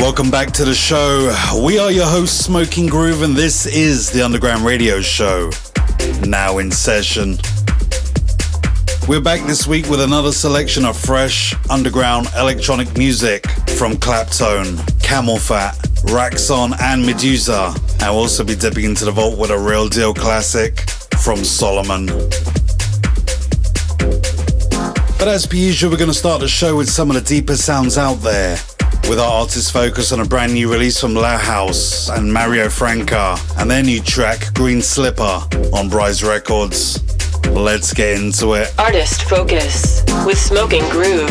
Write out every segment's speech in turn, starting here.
Welcome back to the show. We are your hosts, Smoking Groove, and this is the Underground Radio Show. Now in session. We're back this week with another selection of fresh underground electronic music from Claptone, CamelPhat, Raxon, and Medusa. And we'll also be dipping into the vault with a real deal classic from Solomun. But as per usual, we're going to start the show with some of the deeper sounds out there with our artist focus on a brand new release from La House and Mario Franca and their new track Green Slipper on Bryce Records. Let's get into it. Artist Focus with Smoking Groove.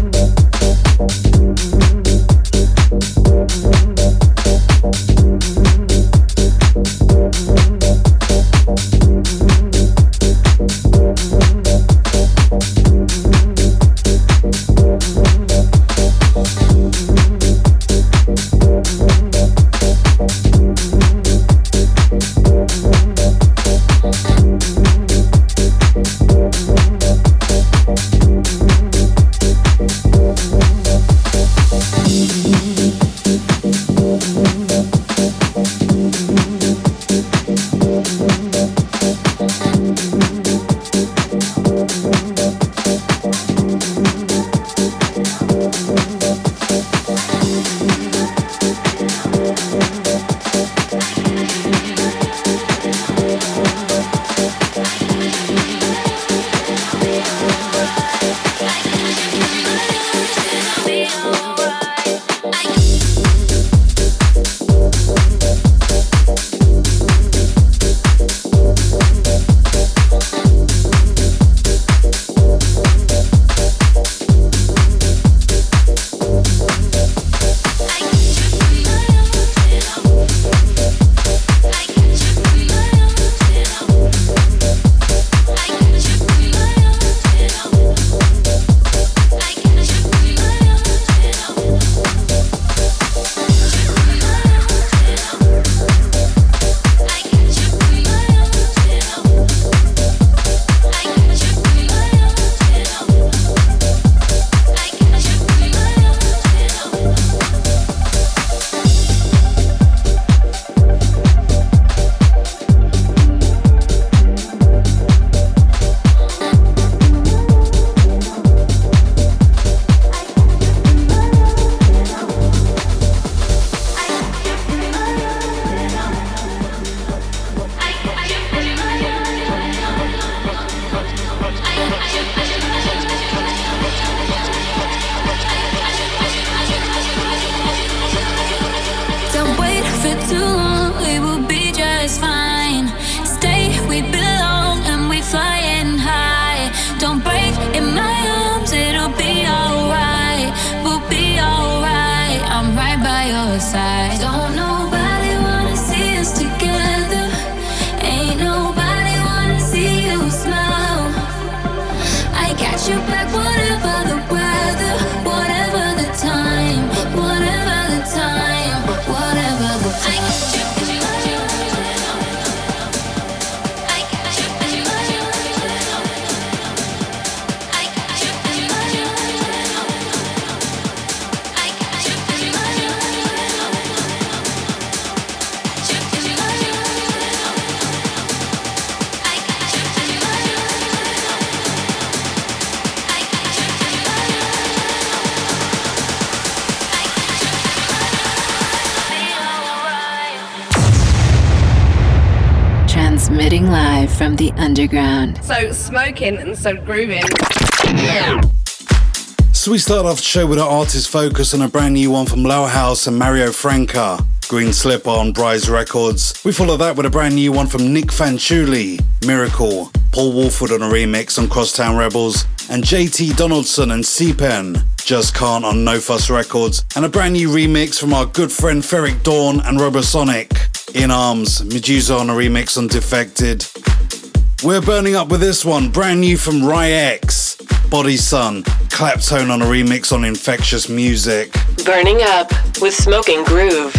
So smoking and so grooving. So we start off the show with our artist focus on a brand new one from Lower House and Mario Franca. Green Slipper on Bryce Records. We follow that with a brand new one from Nick Fanciulli, Miracle. Paul Woolford on a remix on Crosstown Rebels, and JT Donaldson and C-Pen, Just Can't on No Fuss Records, and a brand new remix from our good friend Ferreck Dawn and Robosonic. In Arms, Medusa on a remix on Defected, we're burning up with this one, brand new from Ryex. Body Sun, Claptone on a remix on Infectious Music. Burning up with Smoking Groove.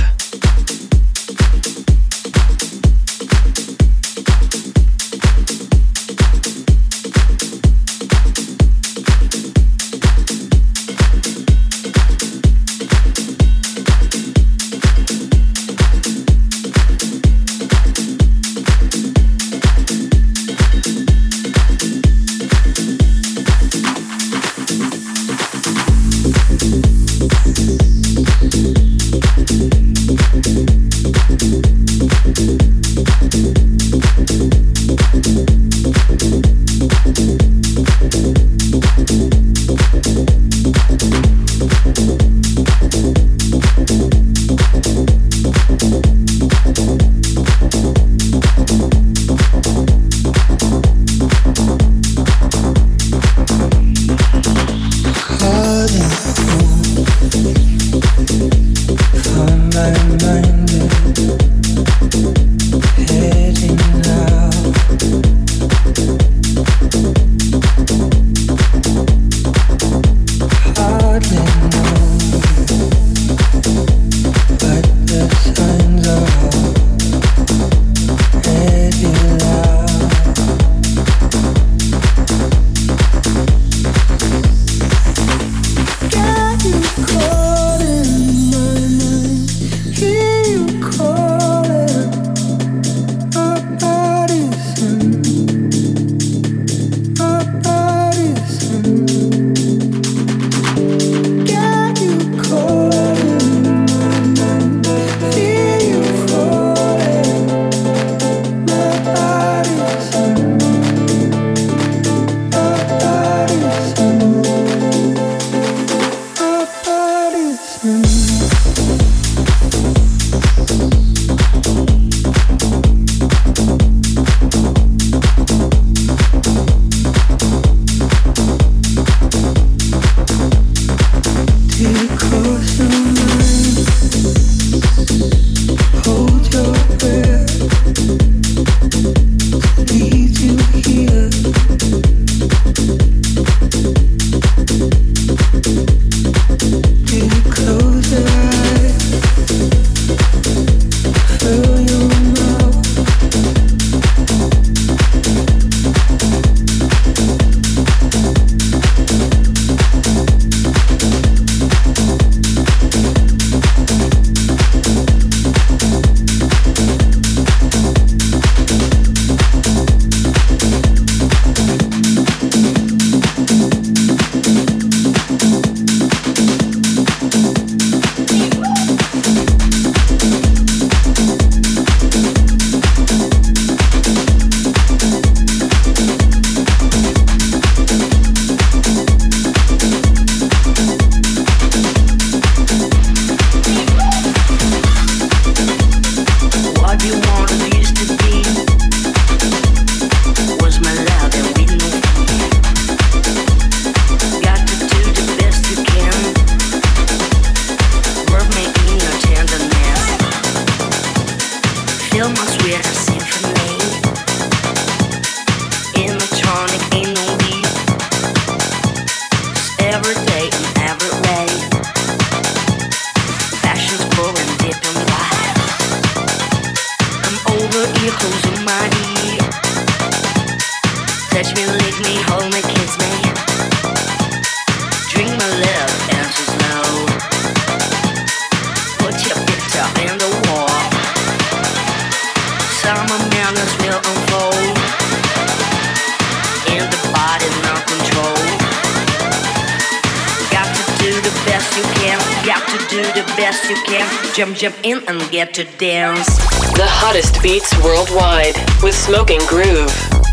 Jump, in and get to dance. The hottest beats worldwide with Smoking Groove.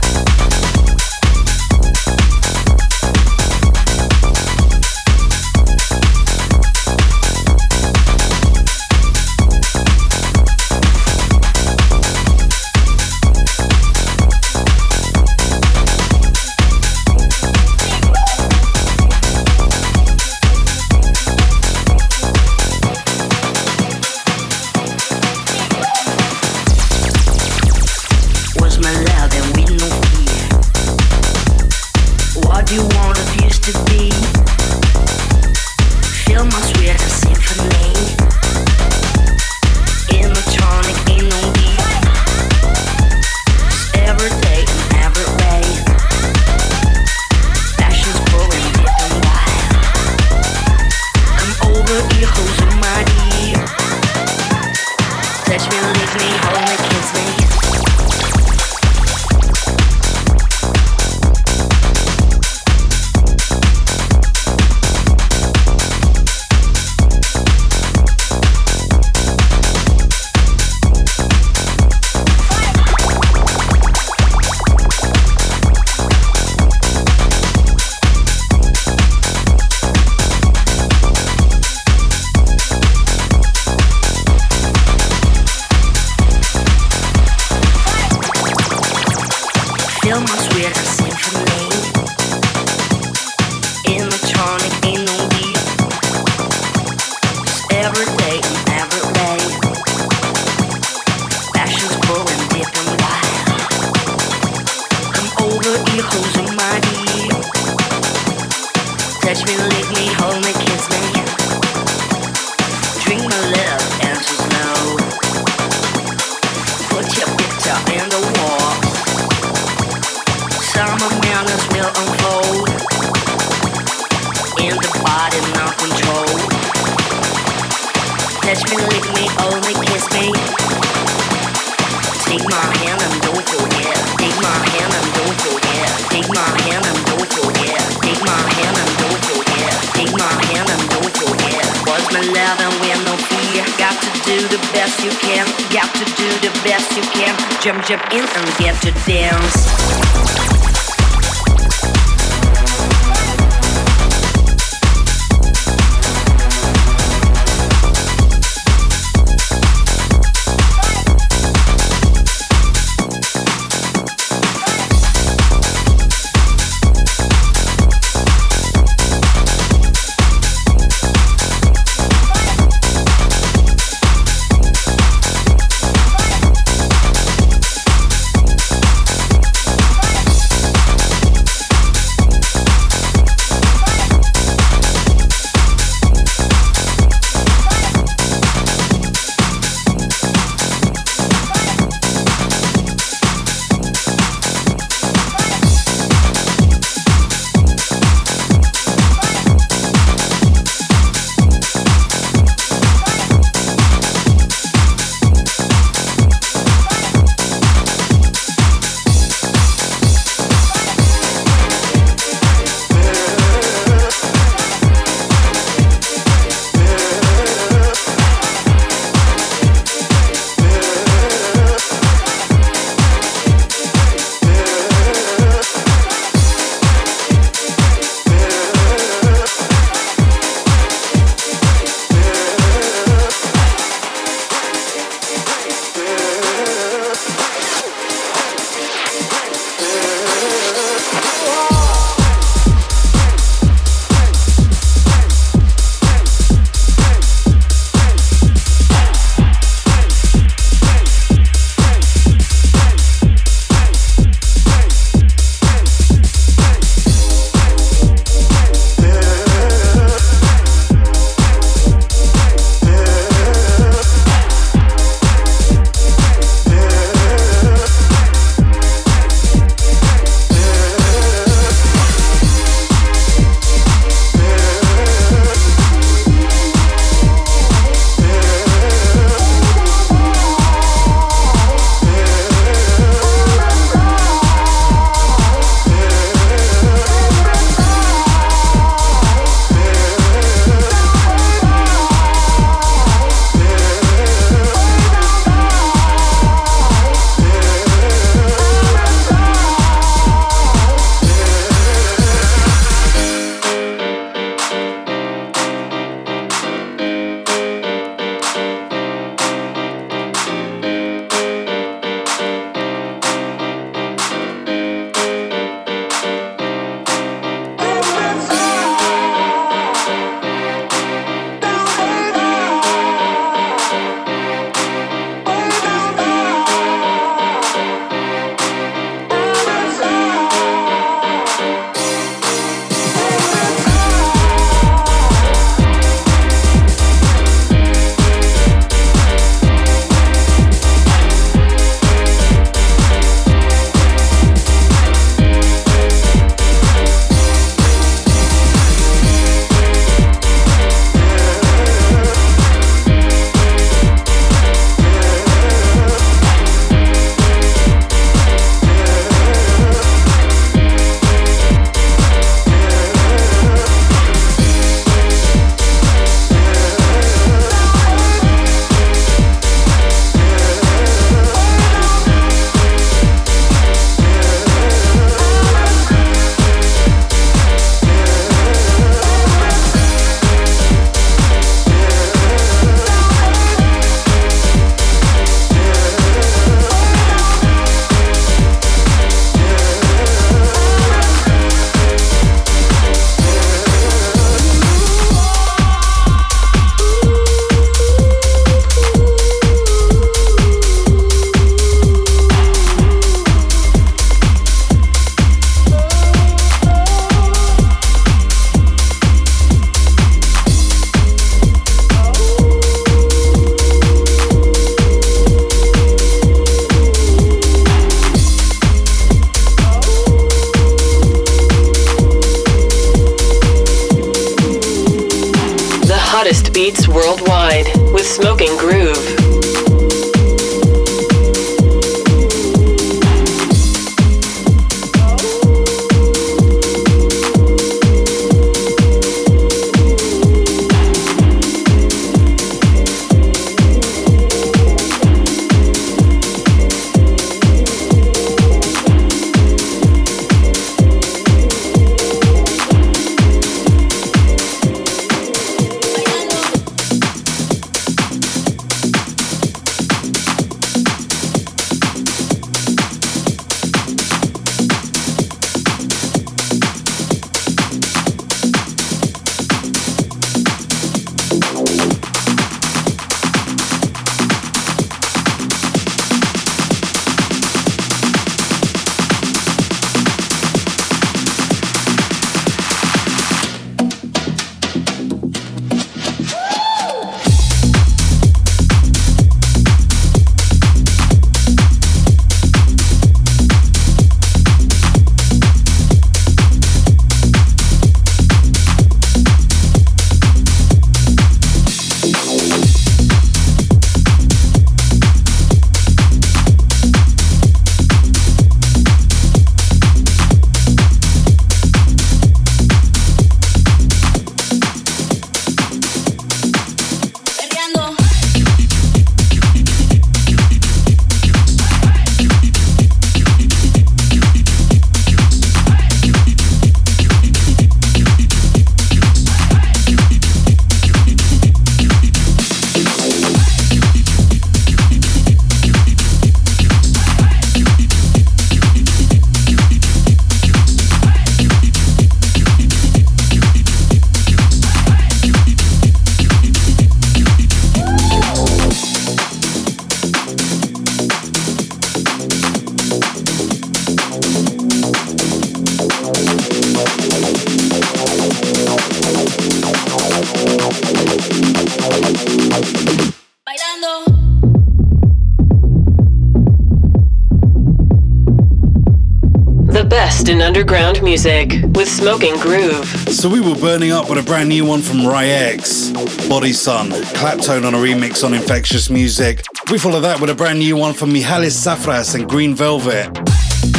Music with Smoking Groove. So we were burning up with a brand new one from Ryex, Body Sun, Claptone on a remix on Infectious Music. We follow that with a brand new one from Mihalis Safras and Green Velvet,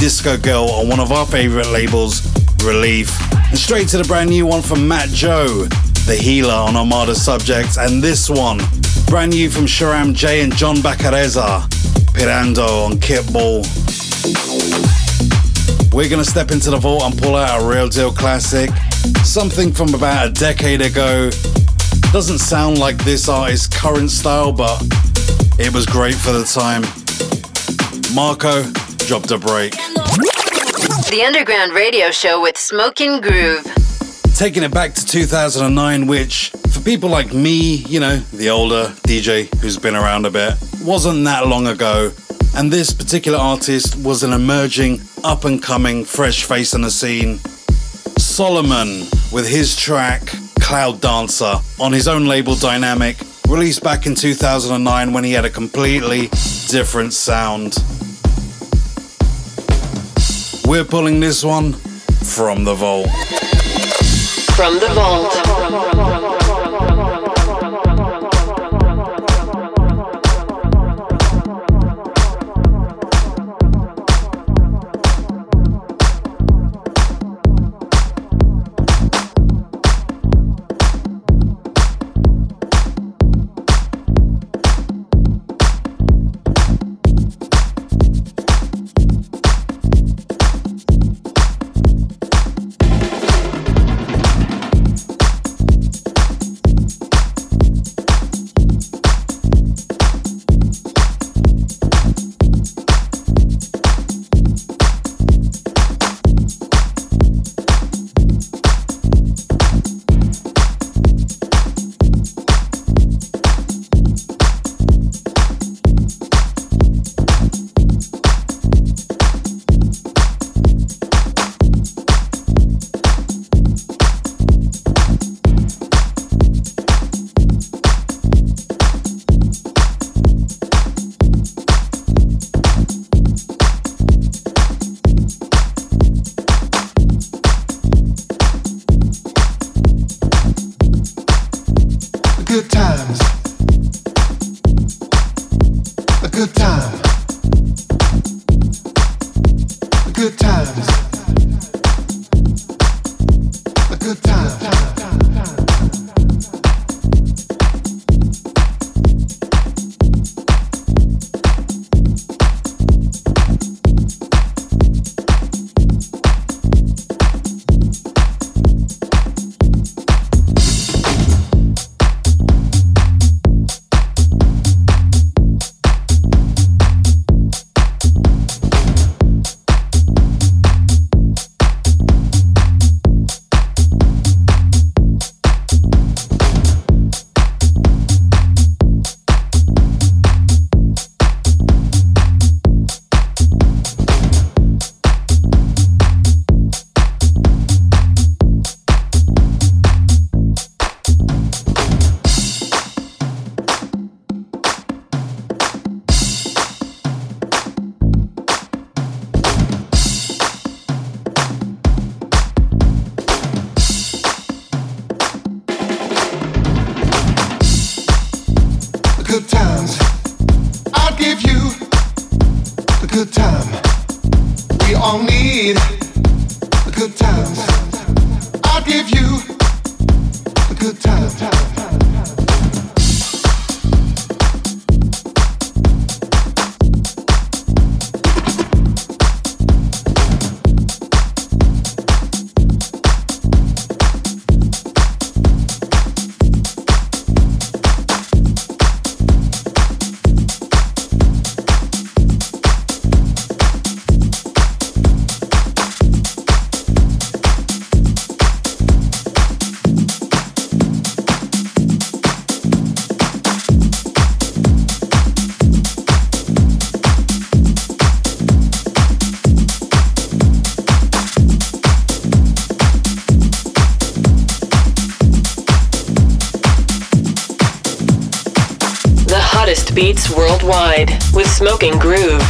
Disco Girl on one of our favorite labels, Relief. And straight to the brand new one from Matt Joe, The Healer on Armada Subjects, and this one, brand new from Sharam J and John Bacareza, Pirando on Kit We're gonna step into the vault and pull out a real deal classic. Something from about a decade ago. Doesn't sound like this artist's current style, but it was great for the time. Marco dropped a break. The Underground Radio Show with Smoking Groove. Taking it back to 2009, which for people like me, you know, the older DJ who's been around a bit, wasn't that long ago. And this particular artist was an emerging, up and coming, fresh face on the scene. Solomun with his track Cloud Dancer on his own label Diynamic, released back in 2009 when he had a completely different sound. We're pulling this one from the vault. From the vault. good times. a good time. A good times. Smoking Groove.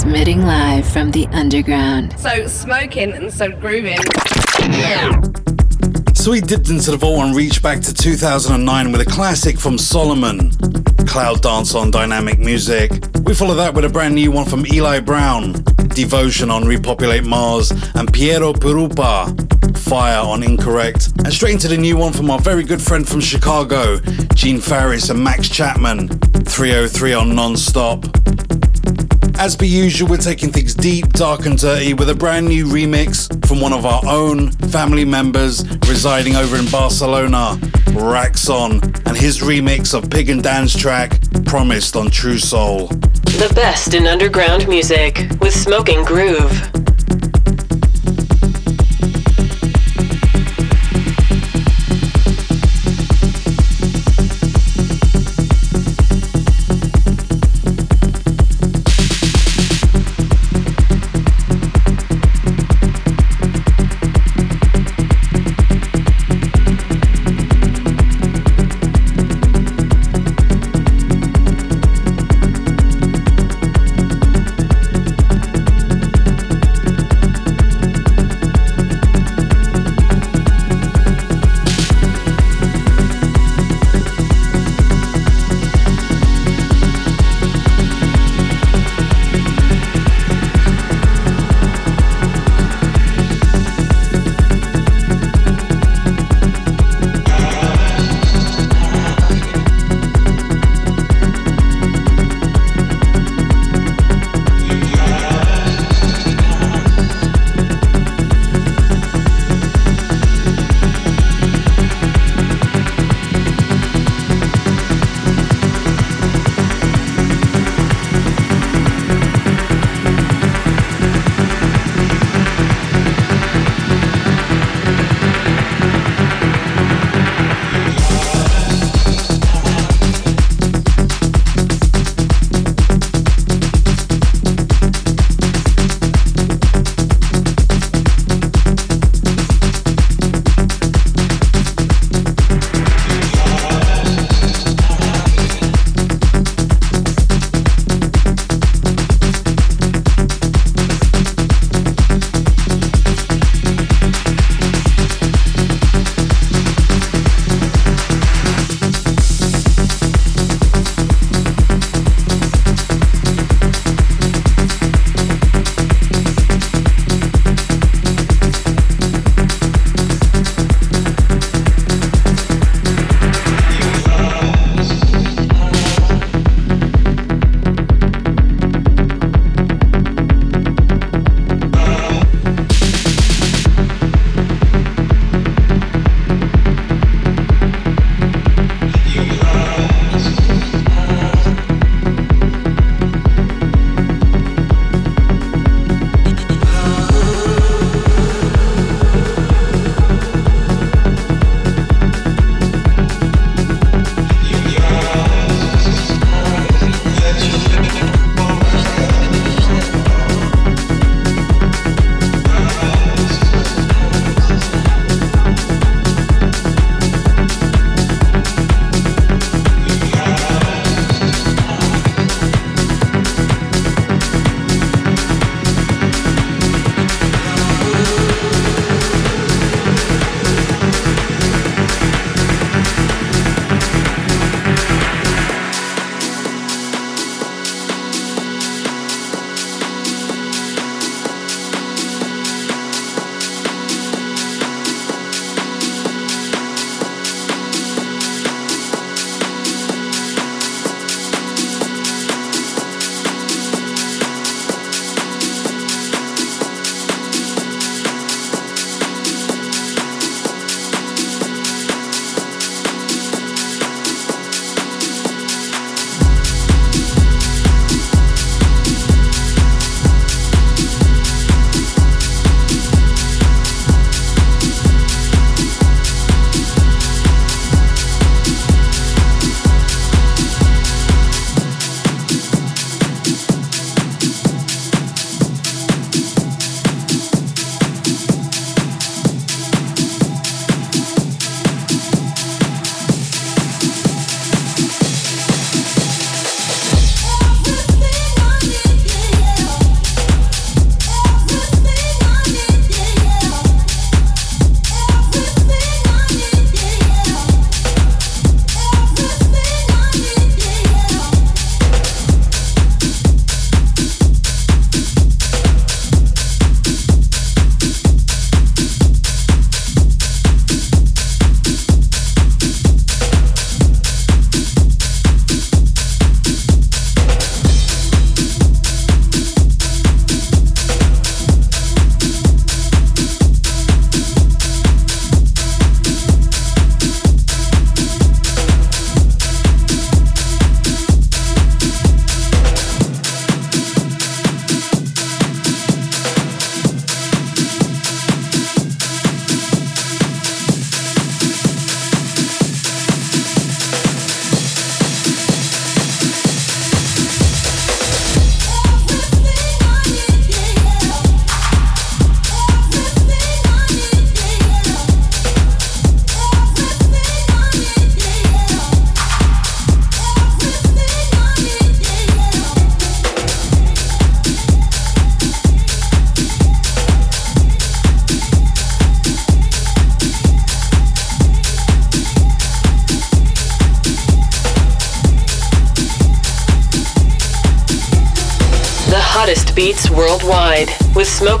Transmitting live from the underground. So smoking and so grooving. So we dipped into the vault and reached back to 2009 with a classic from Solomun, Cloud Dance on Diynamic Music. We follow that with a brand new one from Eli Brown, Devotion on Repopulate Mars, and Piero Pirupa, Fire on Incorrect. And straight into the new one from our very good friend from Chicago, Gene Farris and Max Chapman, 303 on Non-Stop. As per usual, we're taking things deep, dark, and dirty with a brand new remix from one of our own family members residing over in Barcelona, Raxon, and his remix of Pig and Dan's track, Promised on True Soul. The best in underground music with Smoking Groove.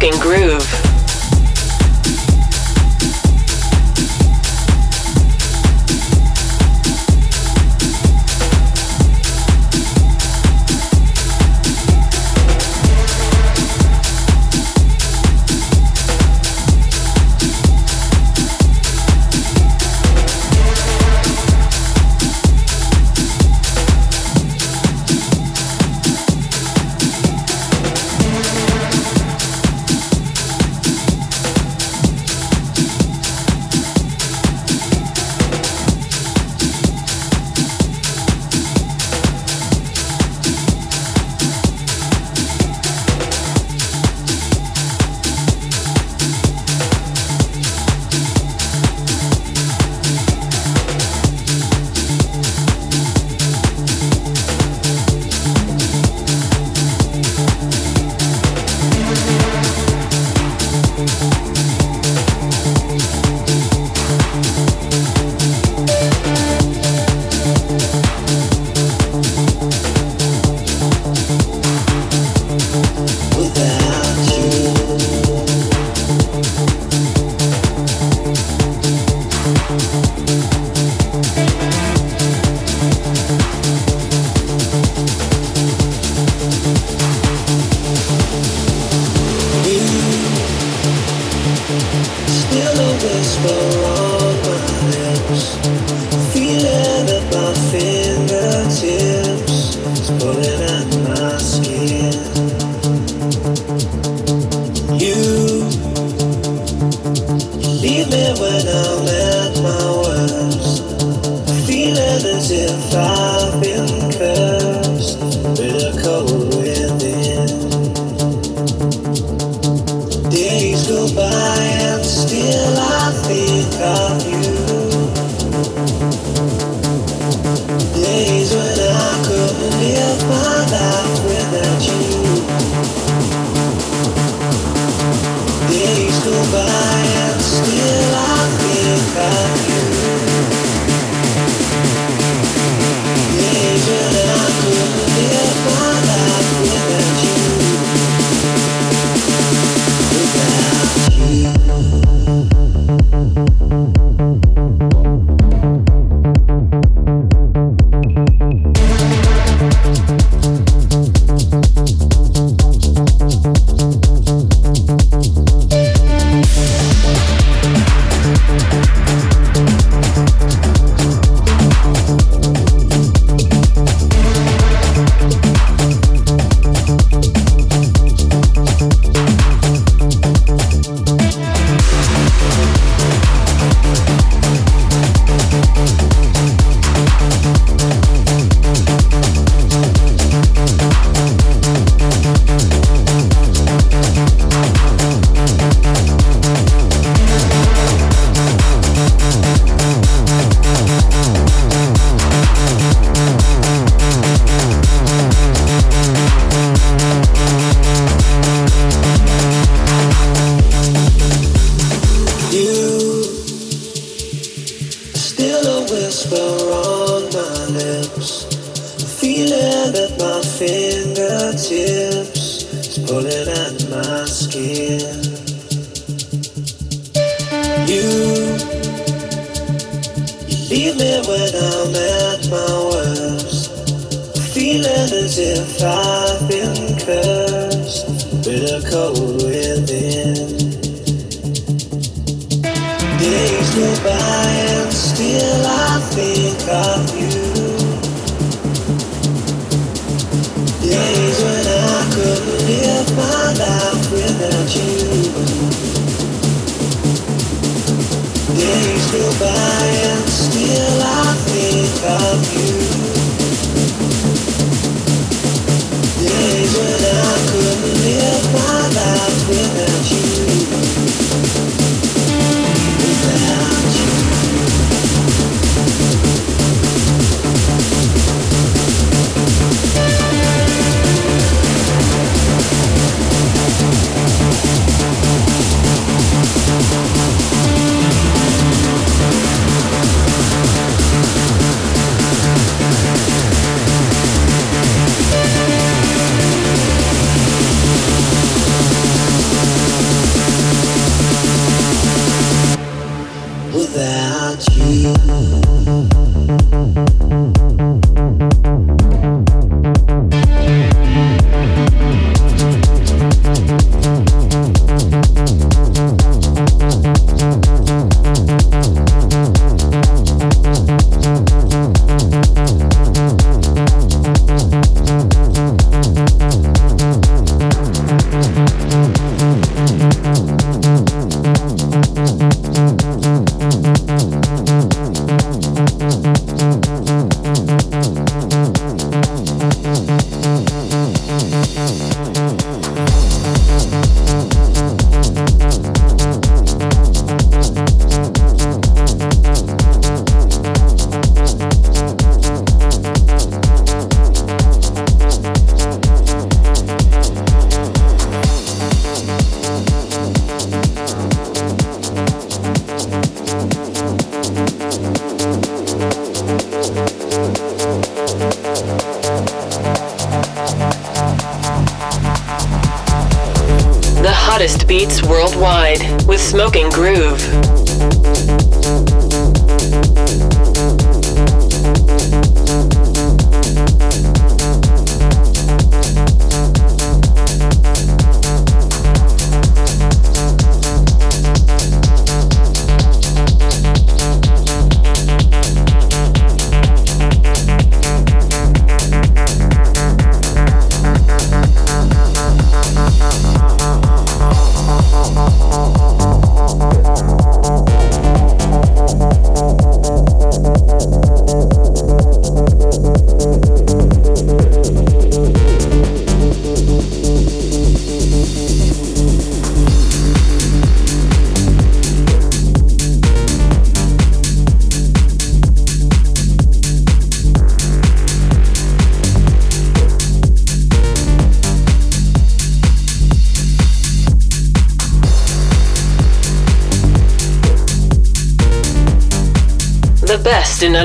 Smoking Groove.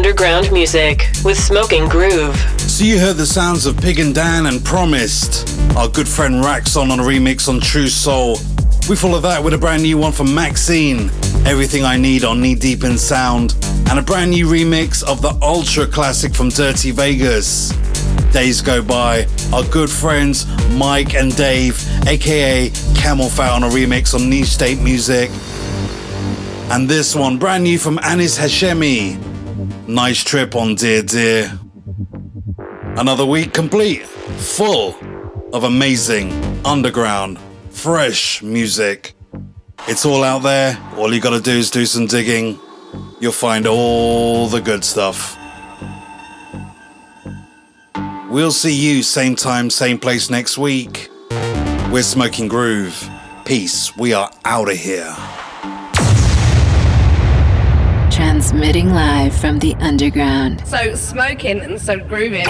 Underground music with Smoking Groove. So you heard the sounds of Pig and Dan and Promised. Our good friend Raxon on a remix on True Soul. We follow that with a brand new one from Maxine, Everything I Need on Knee Deep in Sound, and a brand new remix of the ultra classic from Dirty Vegas. Days go by, our good friends Mike and Dave, aka CamelPhat, on a remix on New State Music. And this one, brand new from Anis Hashemi. Nice trip on Dear Dear. Another week complete, full of amazing, underground, fresh music. It's all out there. All you gotta do is do some digging. You'll find all the good stuff. We'll see you same time, same place next week. We're Smoking Groove. Peace. We are out of here. Transmitting live from the underground. So smoking and so grooving.